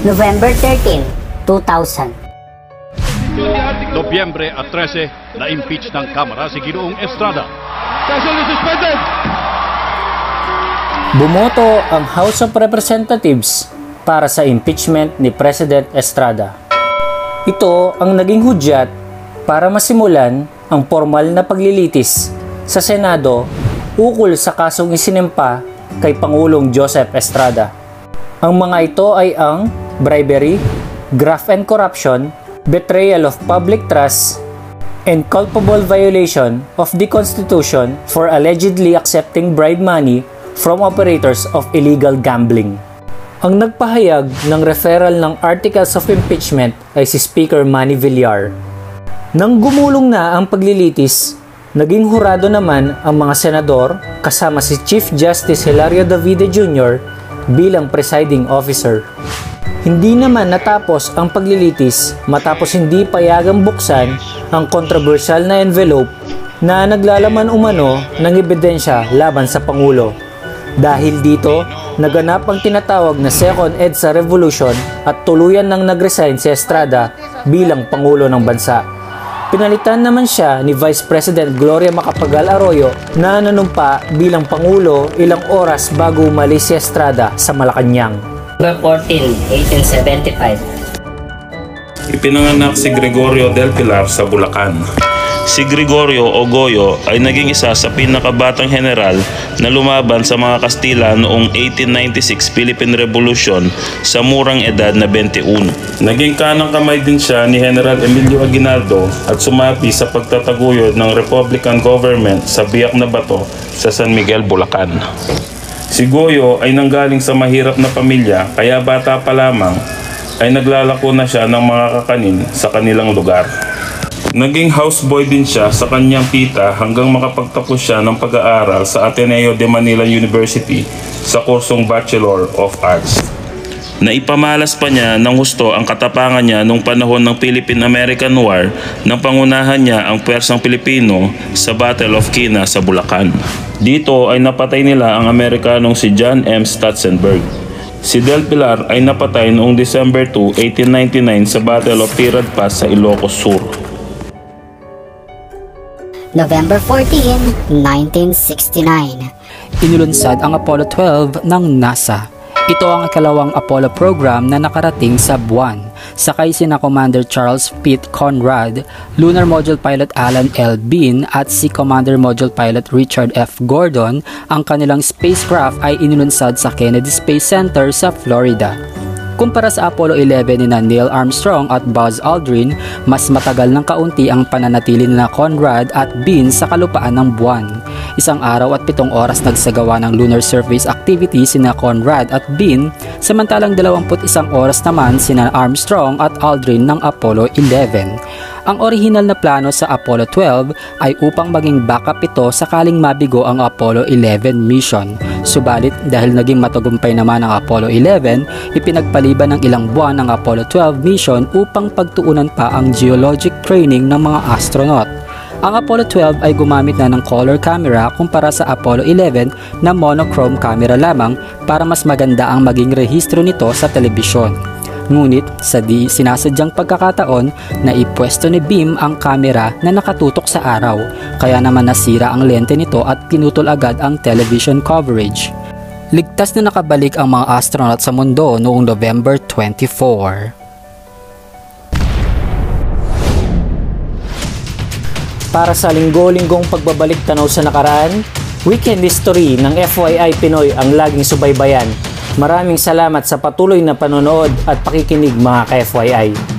November 13, 2000. Nobyembre at 13, na-impeach ng Kamara si Ginoong Estrada. Bumoto ang House of Representatives para sa impeachment ni President Estrada. Ito ang naging hudyat para masimulan ang formal na paglilitis sa Senado ukol sa kasong isinimpa kay Pangulong Joseph Estrada. Ang mga ito ay ang bribery, graft and corruption, betrayal of public trust, and culpable violation of the Constitution for allegedly accepting bribe money from operators of illegal gambling. Ang nagpahayag ng referral ng Articles of Impeachment ay si Speaker Manny Villar. Nang gumulong na ang paglilitis, naging hurado naman ang mga senador kasama si Chief Justice Hilario Davide Jr. bilang presiding officer. Hindi naman natapos ang paglilitis matapos hindi payagang buksan ang controversial na envelope na naglalaman umano ng ebidensya laban sa Pangulo. Dahil dito, naganap ang tinatawag na Second EDSA Revolution at tuluyan nang nagresign si Estrada bilang Pangulo ng Bansa. Pinalitan naman siya ni Vice President Gloria Macapagal Arroyo na nanumpa bilang Pangulo ilang oras bago umalis si Estrada sa Malacanang. November 14, 1875. Ipinanganak si Gregorio del Pilar sa Bulacan. Si Gregorio o Goyo ay naging isa sa pinakabatang general na lumaban sa mga Kastila noong 1896 Philippine Revolution sa murang edad na 21. Naging kanang kamay din siya ni General Emilio Aguinaldo at sumapi sa pagtataguyod ng Republican government sa Biak na Bato sa San Miguel, Bulacan. Si Goyo ay nanggaling sa mahirap na pamilya kaya bata pa lamang ay naglalako na siya ng mga kakanin sa kanilang lugar. Naging houseboy din siya sa kanyang tita hanggang makapagtapos siya ng pag-aaral sa Ateneo de Manila University sa kursong Bachelor of Arts. Naipamalas pa niya ng husto ang katapangan niya nung panahon ng Philippine-American War nang pangunahan niya ang pwersang Pilipino sa Battle of Quina sa Bulacan. Dito ay napatay nila ang Amerikanong si John M. Statzenberg. Si Del Pilar ay napatay noong December 2, 1899 sa Battle of Tirad Pass sa Ilocos Sur. November 14, 1969. Inulunsad ang Apollo 12 ng NASA. Ito ang ikalawang Apollo program na nakarating sa buwan. Sakay sina Commander Charles Pitt Conrad, Lunar Module Pilot Alan L. Bean at si Commander Module Pilot Richard F. Gordon, ang kanilang spacecraft ay inulunsad sa Kennedy Space Center sa Florida. Kumpara sa Apollo 11 ni na Neil Armstrong at Buzz Aldrin, mas matagal ng kaunti ang pananatili na Conrad at Bean sa kalupaan ng buwan. Isang araw at pitong oras nagsagawa ng lunar surface activity sina Conrad at Bean, samantalang 21 oras naman sina Armstrong at Aldrin ng Apollo 11. Ang orihinal na plano sa Apollo 12 ay upang maging backup ito sakaling mabigo ang Apollo 11 mission. Subalit dahil naging matagumpay naman ang Apollo 11, ipinagpaliban ng ilang buwan ang Apollo 12 mission upang pagtuunan pa ang geologic training ng mga astronaut. Ang Apollo 12 ay gumamit na ng color camera kumpara sa Apollo 11 na monochrome camera lamang para mas maganda ang maging rehistro nito sa telebisyon. Ngunit sa di sinasadyang pagkakataon na ipwesto ni Beam ang kamera na nakatutok sa araw, kaya naman nasira ang lente nito at pinutol agad ang television coverage. Ligtas na nakabalik ang mga astronaut sa mundo noong November 24. Para sa linggo-linggong pagbabalik tanaw sa nakaraan, Weekend History ng FYI Pinoy ang laging subaybayan. Maraming salamat sa patuloy na panonood at pakikinig mga ka-FYI.